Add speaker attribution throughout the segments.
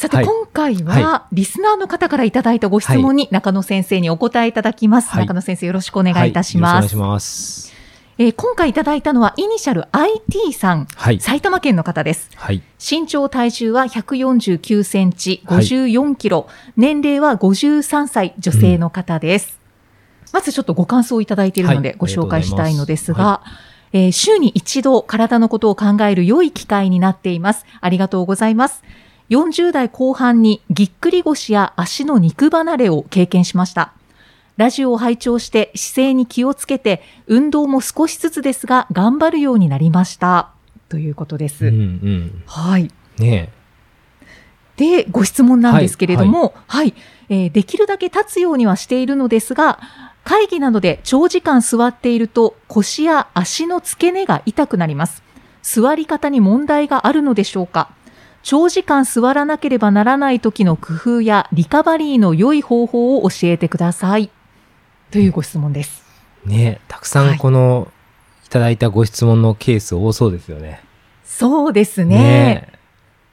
Speaker 1: さて、
Speaker 2: はい。
Speaker 1: 今回は、
Speaker 2: は
Speaker 1: リスナーの方からいただいたご質問に中野先生にお答えいただきます。
Speaker 2: はい。
Speaker 1: 中野先生よろしくお願いいたします。
Speaker 2: はい、よろしくお願いします。
Speaker 1: えー今回いただいたのはイニシャル IT さん、
Speaker 2: はい。
Speaker 1: 埼玉県の方です。
Speaker 2: はい。
Speaker 1: 身長体重は149センチ、
Speaker 2: はい。
Speaker 1: 54キロ、年齢は53歳女性の方です。まずちょっとご感想をいただいているの
Speaker 2: はい。
Speaker 1: でご紹介したいのです
Speaker 2: が、
Speaker 1: えー週に一度体のことを考える良い機会になっています。ありがとうございます。40代後半にぎっくり腰や足の肉離れを経験しました。ラジオを拝聴して姿勢に気をつけて、運動も少しずつですが頑張るようになりました。ということです。
Speaker 2: うんうん
Speaker 1: はい。
Speaker 2: ね
Speaker 1: で、ご質問なんですけれども、はい、えーできるだけ立つようにはしているのですが、会議などで長時間座っていると腰や足の付け根が痛くなります。座り方に問題があるのでしょうか？長時間座らなければならない時の工夫やリカバリーの良い方法を教えてください。というご質問です。
Speaker 2: えねえたくさんこの、い、ただいたご質問のケース多そうですよね
Speaker 1: そうですね。
Speaker 2: ねえ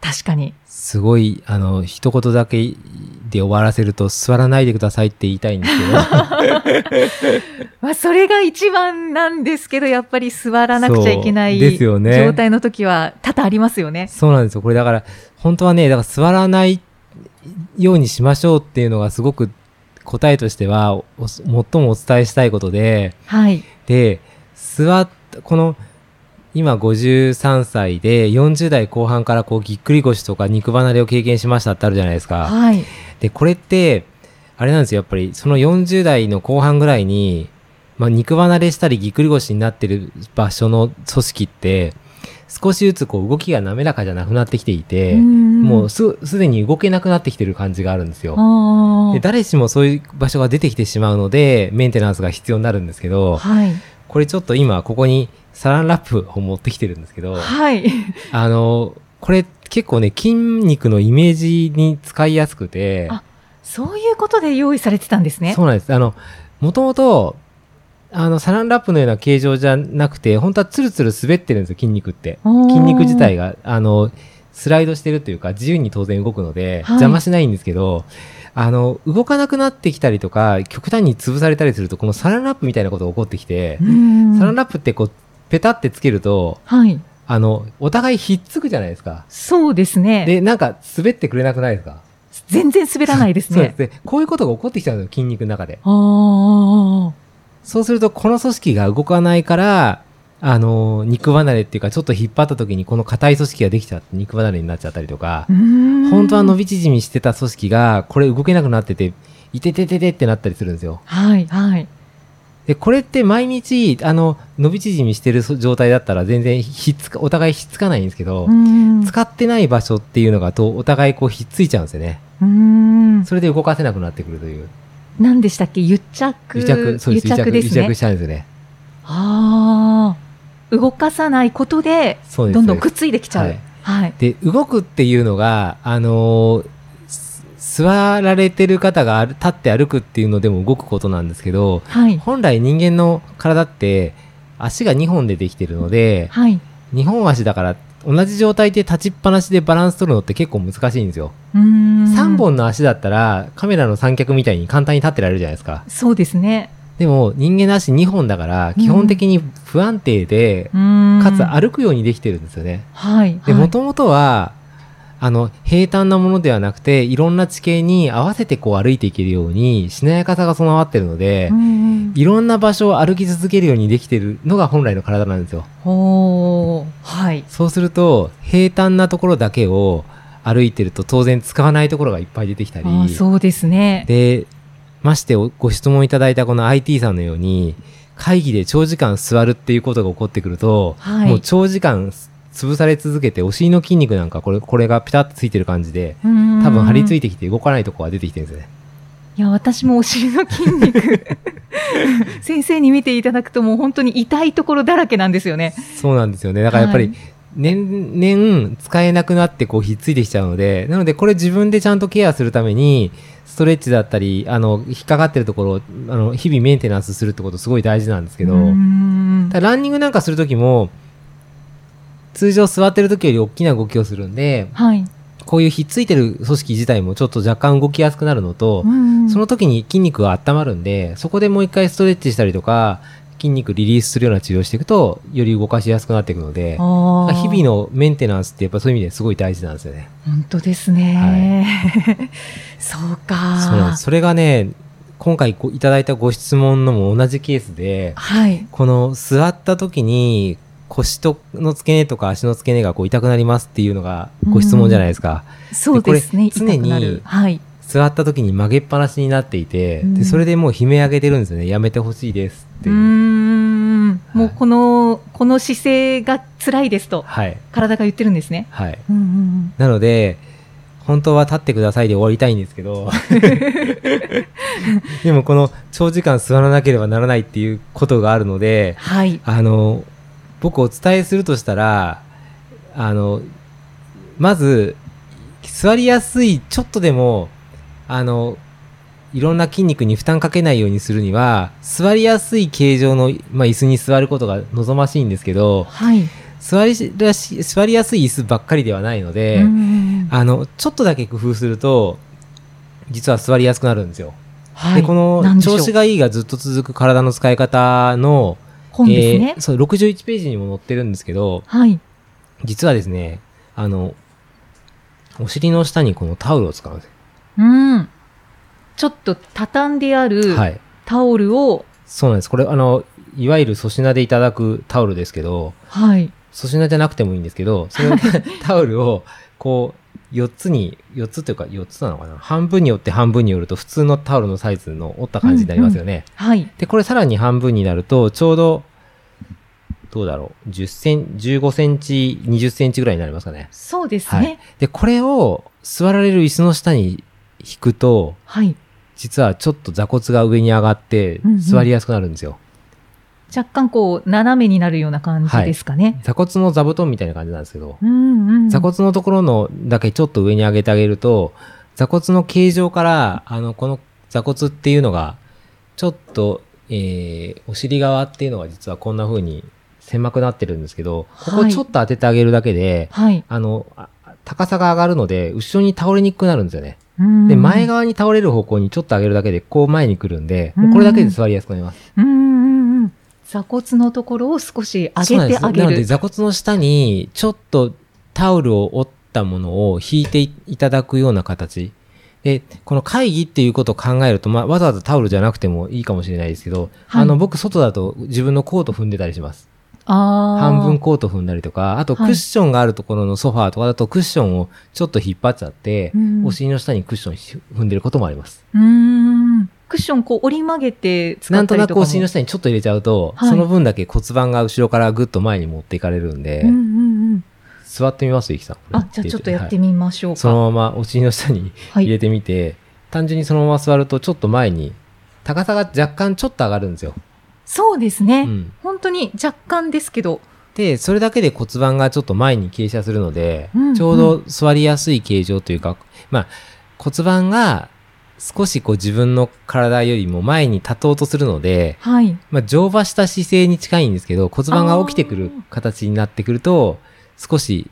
Speaker 1: 確かに。
Speaker 2: すごい、あの、一言だけで終わらせると、座らないでくださいって言いたいんですけど。
Speaker 1: まあ、それが一番なんですけど、やっぱり座らなくちゃいけない
Speaker 2: ですよね
Speaker 1: 状態の時は多々ありますよね。
Speaker 2: そうなんですよ。これだから、本当はね、だから座らないようにしましょうっていうのがすごく答えとしては、お最もお伝えしたいことで、
Speaker 1: はい。
Speaker 2: で、座っ、この、今53歳で40代後半からこうぎっくり腰とか肉離れを経験しましたってあるじゃないですか。
Speaker 1: はい。
Speaker 2: で、これって、あれなんですよ、やっぱり、その40代の後半ぐらいに、まあ、肉離れしたりぎっくり腰になってる場所の組織って、少しずつこう動きが滑らかじゃなくなってきていて、もうす、すでに動けなくなってきてる感じがあるんですよ。
Speaker 1: あ
Speaker 2: で、誰しもそういう場所が出てきてしまうので、メンテナンスが必要になるんですけ
Speaker 1: あ。
Speaker 2: ど、
Speaker 1: はい。
Speaker 2: これちょっと今、ここにサランラップを持ってきてるんですけど、
Speaker 1: はい。
Speaker 2: あの、これ結構ね、筋肉のイメージに使いやすくて、
Speaker 1: あそういうことで用意されてたんですね。
Speaker 2: そうなんです。あの、もともと、あの、サランラップのような形状じゃなくて、本当はツルツル滑ってるんですよ、筋肉って。筋肉自体が、あの、スライドしてるというか、自由に当然動くので、
Speaker 1: はい
Speaker 2: 邪魔しないんですけど、あの、動かなくなってきたりとか、極端に潰されたりすると、このサランラップみたいなことが起こってきて
Speaker 1: う、ん
Speaker 2: サランラップってこう、ペタってつけると、
Speaker 1: はい。
Speaker 2: あの、お互いひっつくじゃないですか。
Speaker 1: そうですね。
Speaker 2: で、なんか滑ってくれなくないですか？
Speaker 1: 全然滑らないですね。
Speaker 2: そうです。で、こういうことが起こってきちゃうんですよ、筋肉の中で。
Speaker 1: ああ。
Speaker 2: そうすると、この組織が動かないから、あの、肉離れっていうか、ちょっと引っ張った時にこの硬い組織ができちゃって肉離れになっちゃったりとか、本
Speaker 1: 本
Speaker 2: 当は伸び縮みしてた組織が、これ動けなくなってて、いててててってなったりするんですよ。
Speaker 1: はい、はい。
Speaker 2: で、これって毎日、あの、伸び縮みしてる状態だったら全然ひっつか、お互いひっつかないんですけど、
Speaker 1: うん
Speaker 2: 使ってない場所っていうのがと、お互いこうひっついちゃうんですよね。
Speaker 1: うん。
Speaker 2: それで動かせなくなってくるという。
Speaker 1: 何でしたっけ？癒着？
Speaker 2: 癒着、そうです。
Speaker 1: 癒着ですね
Speaker 2: 癒着し。ちゃうんですよね。
Speaker 1: ああ。動かさないことで。どんどんくっついてきちゃう。
Speaker 2: はい
Speaker 1: はい。
Speaker 2: で、動くっていうのが、あのーす座られてる方が立って歩くっていうのでも動くことなんですけど、
Speaker 1: はい。
Speaker 2: 本来人間の体って足が2本でできてるので、
Speaker 1: はい。
Speaker 2: 2本足だから同じ状態で立ちっぱなしでバランス取るのって結構難しいんですよ。
Speaker 1: うーん。
Speaker 2: 3本の足だったらカメラの三脚みたいに簡単に立ってられるじゃないですか。
Speaker 1: そうですね。
Speaker 2: でも人間の足2本だから基本的に不安定で、
Speaker 1: か
Speaker 2: かつ歩くようにできてるんですよね。
Speaker 1: はい。
Speaker 2: で、
Speaker 1: はい
Speaker 2: もともとは、あの、平坦なものではなくて、いろんな地形に合わせてこう歩いていけるように、しなやかさが備わってるので
Speaker 1: う、ん
Speaker 2: いろんな場所を歩き続けるようにできてるのが本来の体なんですよ。
Speaker 1: はい。
Speaker 2: そうすると、平坦なところだけを歩いてると当然使わないところがいっぱい出てきたり
Speaker 1: そうですね。
Speaker 2: でましておご質問いただいたこの IT さんのように会議で長時間座るっていうことが起こってくると、
Speaker 1: はい
Speaker 2: もう長時間潰され続けてお尻の筋肉なんかこれこれがピタッとついてる感じで多分張り付い
Speaker 1: て。
Speaker 2: てきて動かないとこが出てきてるんですよね。
Speaker 1: いや、私もお尻の筋肉、先生に見ていただくともう本当に痛いところだらけなんですよね。
Speaker 2: そうなんですよね。だからやっぱり、
Speaker 1: はい
Speaker 2: 年々使えなくなってこうひっついてきちゃうので、なのでこれ自分でちゃんとケアするために、ストレッチだったり、あの、引っかかってるところを、あの、日々メンテナンスするってことすごい大事なんですけど、ランニングなんかするときも、通常座ってる時より大きな動きをするんで、
Speaker 1: はい。
Speaker 2: こういうひっついてる組織自体もちょっと若干動きやすくなるのと、
Speaker 1: うん
Speaker 2: その時に筋肉が温まるんで、そこでもう一回ストレッチしたりとか、筋肉リリースするような治療をしていくと、より動かしやすくなっていくので、日々のメンテナンスってやっぱそういう意味ですごい大事なんですよね。
Speaker 1: 本当ですね。そうか。
Speaker 2: そうなんです。それがね、今回いただいたご質問のも同じケースで、
Speaker 1: はい。
Speaker 2: この座った時に腰との付け根とか足の付け根がこう痛くなりますっていうのがご質問じゃないですか。
Speaker 1: そうですね。
Speaker 2: 常に。座った時に曲げっぱなしになっていて、
Speaker 1: うん
Speaker 2: でそれでもう悲鳴上げてるんですよね。やめてほしいですっていう。
Speaker 1: ん。もうこの、この姿勢が辛いですと、
Speaker 2: はい。
Speaker 1: 体が言ってるんですね。
Speaker 2: はい。
Speaker 1: うんうんうん。
Speaker 2: なので、本当は立ってくださいで終わりたいんですけど、でもこの長時間座らなければならないっていうことがあるので、
Speaker 1: はい。
Speaker 2: あの、僕お伝えするとしたら、あの、まず、座りやすい、ちょっとでも、あの、いろんな筋肉に負担かけないようにするには、座りやすい形状の、まあ、椅子に座ることが望ましいんですけど、
Speaker 1: はい。
Speaker 2: 座りやし座りやすい椅子ばっかりではないので、あの、ちょっとだけ工夫すると、実は座りやすくなるんですよ。
Speaker 1: はい。
Speaker 2: で、この調子がいいがずっと続く体の使い方の、
Speaker 1: 本ですね
Speaker 2: えー。そう、61ページにも載ってるんですけど、
Speaker 1: はい。
Speaker 2: 実はですね、あの、お尻の下にこのタオルを使うんですよ。
Speaker 1: うん。ちょっと畳んである
Speaker 2: はい。
Speaker 1: タオルを、
Speaker 2: そうなんです。これ、あの、いわゆる粗品でいただくタオルですけど、
Speaker 1: はい。
Speaker 2: 粗品じゃなくてもいいんですけど、その タオルを、こう、4つに、4つというか4つなのかな？半分に折って半分に折ると普通のタオルのサイズの折った感じになりますよね。
Speaker 1: はい。
Speaker 2: で、これさらに半分になると、ちょうど、どうだろう、10セン、15センチ、20センチぐらいになりますかね。
Speaker 1: そうです
Speaker 2: はい
Speaker 1: ね。
Speaker 2: で、これを座られる椅子の下に引くと、
Speaker 1: はい。
Speaker 2: 実はちょっと座骨が上に上がって
Speaker 1: うんうん
Speaker 2: 座りやすくなるんですよ。
Speaker 1: 若干こう、斜めになるような感じですかね。
Speaker 2: 座骨の座布団みたいな感じなんですけど、
Speaker 1: うんうん。
Speaker 2: 座骨のところのだけちょっと上に上げてあげると、座骨の形状から、あの、この座骨っていうのが、ちょっと、えー、お尻側っていうのが実はこんな風に狭くなってるんですけど、ここ
Speaker 1: はい
Speaker 2: ちょっと当ててあげるだけで、
Speaker 1: はい。
Speaker 2: あの、あ高さが上がるので、後ろに倒れにくくなるんですよね。
Speaker 1: うん
Speaker 2: で、前側に倒れる方向にちょっと上げるだけで、こう前に来るんで、もうこれだけで座りやすくなります。
Speaker 1: うんうんうん。座骨のところを少し上げてあげる。
Speaker 2: なので座骨の下にちょっとタオルを折ったものを引いていただくような形。で、この会議っていうことを考えると、まあ、わざわざタオルじゃなくてもいいかもしれないですけど、
Speaker 1: はい
Speaker 2: あの、僕外だと自分のコート踏んでたりします。半分コート踏んだりとか、あとク
Speaker 1: はい
Speaker 2: ッションがあるところのソファーとかだとクッションをちょっと引っ張っちゃって、
Speaker 1: うん
Speaker 2: お尻の下にクッション踏んでることもあります。
Speaker 1: うーん。クッションこう折り曲げて使
Speaker 2: なんと。なくお尻の下にちょっと入れちゃうと、
Speaker 1: はい
Speaker 2: その分だけ骨盤が後ろからぐっと前に持っていかれるんで、
Speaker 1: うんうんうん。
Speaker 2: 座ってみますゆきさん。
Speaker 1: あ、じゃあちょっとやって
Speaker 2: み
Speaker 1: みましょうか。
Speaker 2: そのままお尻の下に
Speaker 1: はい
Speaker 2: 入れてみて、単純にそのまま座るとちょっと前に、高さが若干ちょっと上がるんですよ。
Speaker 1: そうですね。
Speaker 2: うん。
Speaker 1: 本当に若干ですけど。
Speaker 2: で、それだけで骨盤がちょっと前に傾斜するので、
Speaker 1: うんうん
Speaker 2: ちょうど座りやすい形状というか、まあ、骨盤が少しこう自分の体よりも前に立とうとするので、
Speaker 1: はい。
Speaker 2: まあ、乗馬した姿勢に近いんですけど、骨盤が起きてくる形になってくると、少し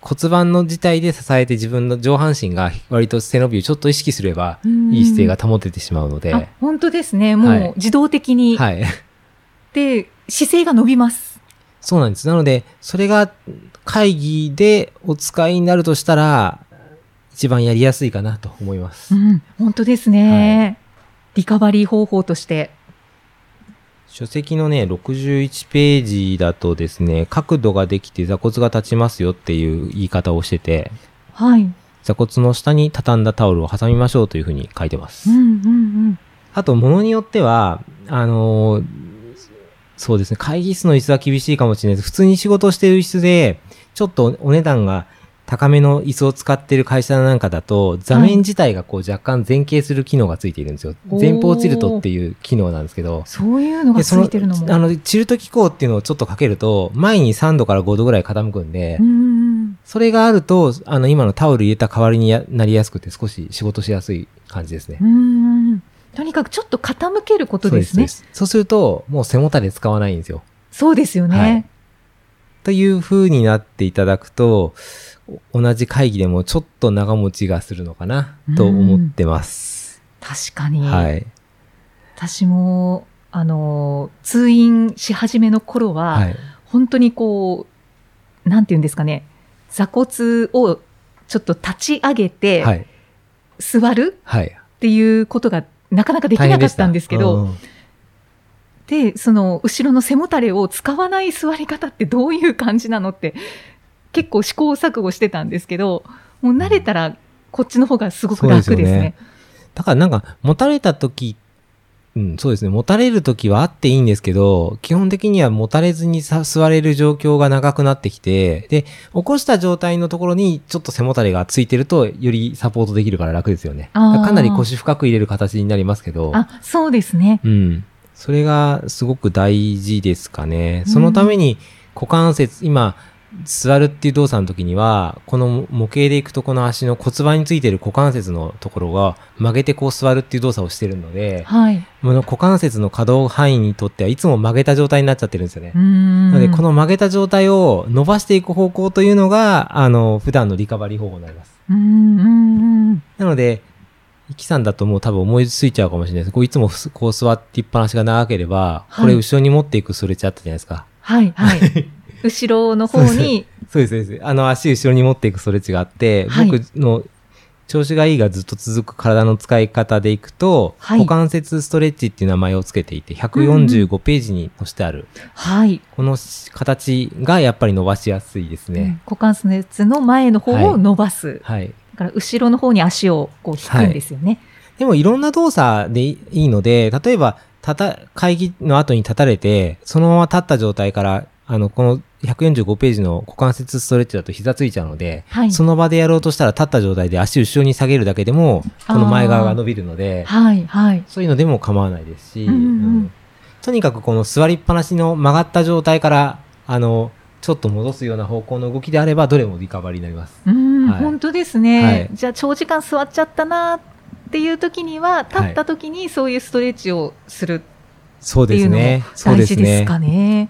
Speaker 2: 骨盤の自体で支えて自分の上半身が割と背伸びをちょっと意識すれば、いい姿勢が保ててしまうので、
Speaker 1: あ、本当ですね。も
Speaker 2: はいう
Speaker 1: 自動的に。
Speaker 2: はい。
Speaker 1: で、姿勢が伸びます。
Speaker 2: そうなんです。なので、それが会議でお使いになるとしたら、一番やりやすいかなと思います
Speaker 1: う。ん、本当ですね。リカバリー方法として。
Speaker 2: 書籍のね、61ページだとですね、角度ができて座骨が立ちますよっていう言い方をしてて、
Speaker 1: はい。
Speaker 2: 座骨の下に畳んだタオルを挟みましょうというふうに書いてます。
Speaker 1: うんうんうん。
Speaker 2: あと、ものによっては、あのーそうですね、会議室の椅子は厳しいかもしれないです。普通に仕事をしている椅子で、ちょっとお値段が高めの椅子を使ってる会社なんかだと、座面自体がこう若干前傾する機能がついているんですよ。
Speaker 1: おー
Speaker 2: 前方チルトっていう機能なんですけど。
Speaker 1: そういうのがついてるのも。
Speaker 2: あの、チルト機構っていうのをちょっとかけると、前に3度から5度ぐらい傾くんで、
Speaker 1: うん。
Speaker 2: それがあると、あの、今のタオル入れた代わりにやなりやすくて少し仕事しやすい感じですね。
Speaker 1: うん。とにかくちょっと傾けることですね。
Speaker 2: そうですると、もう背もたれ使わないんですよ。
Speaker 1: そうですよね。
Speaker 2: はいという風になっていただくと、お同じ会議でもちょっと長持ちがするのかなと思ってます。
Speaker 1: 確かに。
Speaker 2: はい。
Speaker 1: 私も、あの、通院し始めの頃は、
Speaker 2: はい。
Speaker 1: 本当にこう、なんていうんですかね、座骨をちょっと立ち上げて、
Speaker 2: はい。
Speaker 1: 座る
Speaker 2: はい。
Speaker 1: っていうことがなかなかできなかったんですけど、
Speaker 2: うん
Speaker 1: で、その後ろの背もたれを使わない座り方ってどういう感じなのって、結構試行錯誤してたんですけど、もう慣れたらこっちの方がすごく楽ですね。
Speaker 2: すよね。だからなんか、持たれた時、うん、そうですね。持たれる時はあっていいんですけど、基本的には持たれずにさ座れる状況が長くなってきて、で、起こした状態のところにちょっと背もたれがついてると、よりサポートできるから楽ですよね。かなり腰深く入れる形になりますけど、
Speaker 1: あ、そうですね。
Speaker 2: うん。それがすごく大事ですかね。そのために股関節、今、座るっていう動作の時には、この模型でいくとこの足の骨盤についてる股関節のところが曲げてこう座るっていう動作をしてるので、
Speaker 1: はい。
Speaker 2: この股関節の可動範囲にとってはいつも曲げた状態になっちゃってるんですよね。なので、この曲げた状態を伸ばしていく方向というのが、あの、普段のリカバリー方法になります。なので、イキさんだともう多分思いついちゃうかもしれないです。こういつもふこう座ってっぱなしが長ければ、
Speaker 1: はい
Speaker 2: これ後ろに持っていくストレッチあったじゃないですか。
Speaker 1: はい、はい。後ろの方に、
Speaker 2: そうです、そうです。あの足後ろに持っていくストレッチがあって、
Speaker 1: はい
Speaker 2: 僕の調子がいいがずっと続く体の使い方でいくと、
Speaker 1: はい
Speaker 2: 股関節ストレッチっていう名前をつけていて、145ページに載せてある。
Speaker 1: はい。
Speaker 2: この形がやっぱり伸ばしやすいです
Speaker 1: うん
Speaker 2: ね。
Speaker 1: 股関節の前の方を伸ばす。
Speaker 2: はい。
Speaker 1: だから後ろの方に足をこう引くんですよね。
Speaker 2: でもいろんな動作でいいので、例えば、たた、会議の後に立たれて、そのまま立った状態から、あの、この145ページの股関節ストレッチだと膝ついちゃうので、
Speaker 1: はい
Speaker 2: その場でやろうとしたら立った状態で足後ろに下げるだけでも、この前側が伸びるので、
Speaker 1: はい、はい。
Speaker 2: そういうのでも構わないですし、
Speaker 1: うんうん
Speaker 2: とにかくこの座りっぱなしの曲がった状態から、あの、ちょっと戻すような方向の動きであれば、どれもリカバリーになります。
Speaker 1: うん、
Speaker 2: はい
Speaker 1: 本当ですね、
Speaker 2: はい
Speaker 1: じゃあ長時間座っちゃったなっていう時には、立った時にそういうストレッチをする
Speaker 2: そう
Speaker 1: っていうのも
Speaker 2: ですね。そう
Speaker 1: 大
Speaker 2: ですね。
Speaker 1: 事ですかね。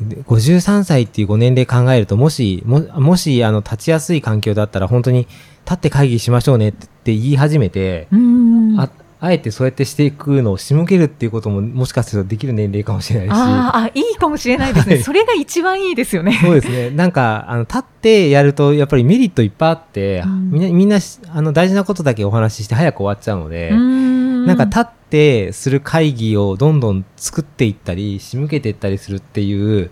Speaker 2: で53歳っていうご年齢考えると、もし、ももし、あの、立ちやすい環境だったら、本当に、立って会議しましょうねって言い始めて、
Speaker 1: うん。
Speaker 2: あ、あえてそうやってしていくのを仕向けるっていうことも、もしかするとできる年齢かもしれないし。
Speaker 1: あーあ、いいかもしれないですね。
Speaker 2: はい
Speaker 1: それが一番いいですよね。
Speaker 2: そうですね。なんか、あの、立ってやると、やっぱりメリットいっぱいあって、
Speaker 1: うん
Speaker 2: みんな、みんなし、あの、大事なことだけお話しして早く終わっちゃうので、
Speaker 1: うん
Speaker 2: なんか立ってする会議をどんどん作っていったり、仕向けていったりするっていう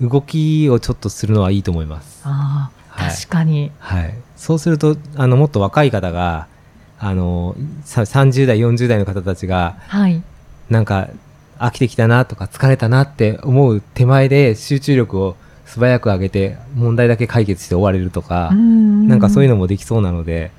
Speaker 2: 動きをちょっとするのはいいと思います。
Speaker 1: ああ、
Speaker 2: はい
Speaker 1: 確かに。
Speaker 2: はい。そうすると、あの、もっと若い方が、あの、さ30代、40代の方たちが、
Speaker 1: はい。
Speaker 2: なんか、飽きてきたなとか疲れたなって思う手前で集中力を素早く上げて問題だけ解決して終われるとか、
Speaker 1: な
Speaker 2: なんかそういう
Speaker 1: の、
Speaker 2: のもできそうなので、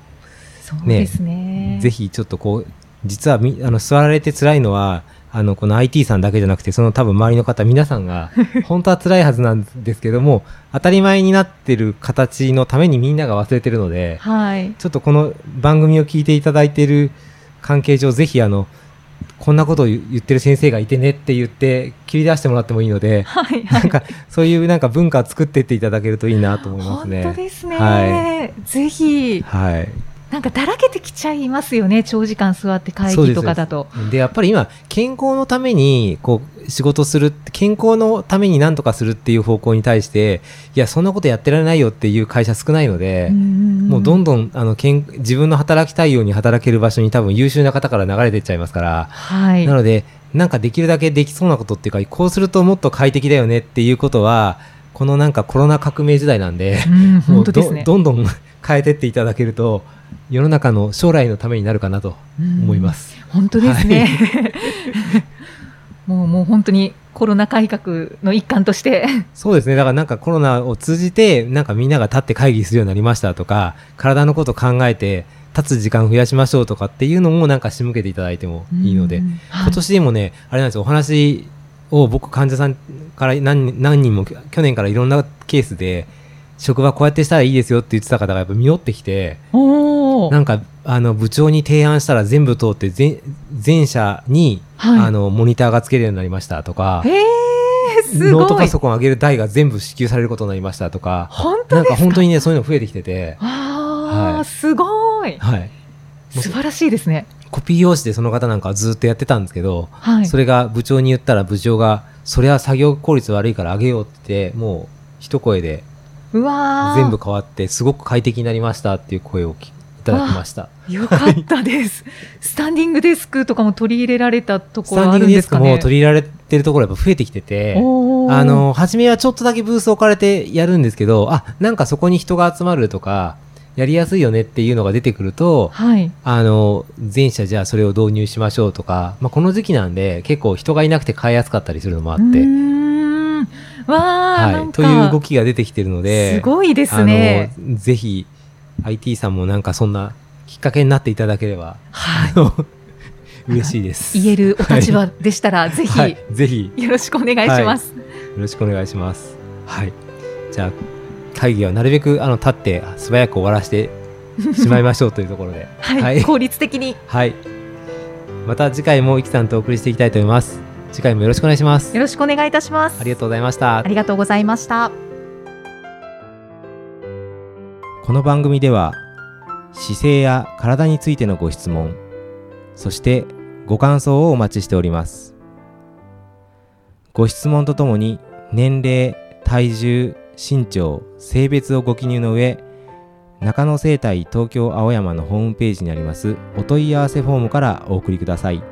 Speaker 1: そうですね。
Speaker 2: ぜひちょっとこう、実はみ、あの、座られて辛いのは、あの、この IT さんだけじゃなくて、その多分周りの方、皆さんが、本当は辛いはずなんですけども、当たり前になってる形のためにみんなが忘れてるので、
Speaker 1: はい。
Speaker 2: ちょっとこの番組を聞いていただいている関係上、ぜひあの、こんなことを言言ってる先生がいてねって言って切り出してもらってもいいので、
Speaker 1: はい。はい。
Speaker 2: なんかそういうなんか文化を作っていっていただけるといいなと思います
Speaker 1: 本
Speaker 2: ね。
Speaker 1: 当ですね。
Speaker 2: は
Speaker 1: ぜひ、
Speaker 2: はい。
Speaker 1: なんかだらけてきちゃいますよね。長時間座って会議とかだと。
Speaker 2: で、やっぱり今、健康のために、こう、仕事する、健康のために何とかするっていう方向に対して、いや、そんなことやってられないよっていう会社少ないので、もうどん
Speaker 1: どん。
Speaker 2: あの、けん自分の働きたいように働ける場所に多分優秀な方から流れてっちゃいますから、
Speaker 1: はい。
Speaker 2: なので、なんかできるだけできそうなことっていうか、こうするともっと快適だよねっていうことは、このなんかコロナ革命時代なんで、
Speaker 1: うん、
Speaker 2: もうど
Speaker 1: ね。
Speaker 2: どんどん変えてっていただけると、世の中の将来のためになるかなと思います。
Speaker 1: 本当ですね。もう、もう本当にコロナ改革の一環として。
Speaker 2: そうですね。だからなんかコロナを通じて、なんかみんなが立って会議するようになりましたとか、体のこと考えて、立つ時間増やしましょうとかっていうのもなんか仕向けていただいてもいいので、今年でもね、あれなんですよ、お話を僕患者さんから何何人も去年からいろんなケースで、職場こうやってしたらいいですよって言ってた方がやっぱ見寄ってきて、なんかあの部長に提案したら全部通って全全社に、
Speaker 1: はい
Speaker 2: あのモニターがつけるようになりましたとか。ノートパソコン上げる台が全部支給されることになりましたとか、
Speaker 1: 本当
Speaker 2: なんか本当にね、そういうの増えてきてて、
Speaker 1: ああ、
Speaker 2: はい
Speaker 1: すごい。
Speaker 2: はい。
Speaker 1: 素晴らしいですね。
Speaker 2: コピー用紙でその方なんかはずっとやってたんですけど、
Speaker 1: はい。
Speaker 2: それが部長に言ったら部長が、それは作業効率悪いから上げようって言って、もう一声で
Speaker 1: うわー
Speaker 2: 全部変わって、すごく快適になりましたっていう声をきいただきました。
Speaker 1: よかったです。スタンディングデスクとかも取り入れられたと
Speaker 2: ス
Speaker 1: ころあ
Speaker 2: タンディングデス。クも取り入れられてるところやっぱ増えてきてて、あ、の、初めはちょっとだけブース置かれてやるんですけど、あ、なんかそこに人が集まるとか、やりやすいよねっていうのが出てくると、
Speaker 1: はい。
Speaker 2: あの、全社じゃあそれを導入しましょうとか、まあ、この時期なんで結構人がいなくて買いやすかったりするのもあって、はい。という動きが出てきてるので、
Speaker 1: すごいですね。
Speaker 2: あの、ぜひ、IT さんもなんかそんなきっかけになっていただければ、
Speaker 1: はい
Speaker 2: 嬉しいです。
Speaker 1: 言えるお立場でしたら、ぜひ、
Speaker 2: はい。ぜひ、よ
Speaker 1: よろしくお願いします。
Speaker 2: ろしくお願いします。はい。じゃあ、会議はなるべくあの立って素早く終わらせてしまいましょうというところで。
Speaker 1: はい、
Speaker 2: はい
Speaker 1: 効率的に
Speaker 2: はい。また次回もイキさんとお送りしていきたいと思います。次回もよろしくお願いします。
Speaker 1: よろしくお願いいたします。
Speaker 2: ありがとうございました
Speaker 1: あ。りがとうございました。
Speaker 2: この番組では姿勢や体についてのご質問そしてご感想をお待ちしておりますご質問とともに年齢体重身長性別をご記入の上中野生態東京青山のホームページにありますお問い合わせフォームからお送りください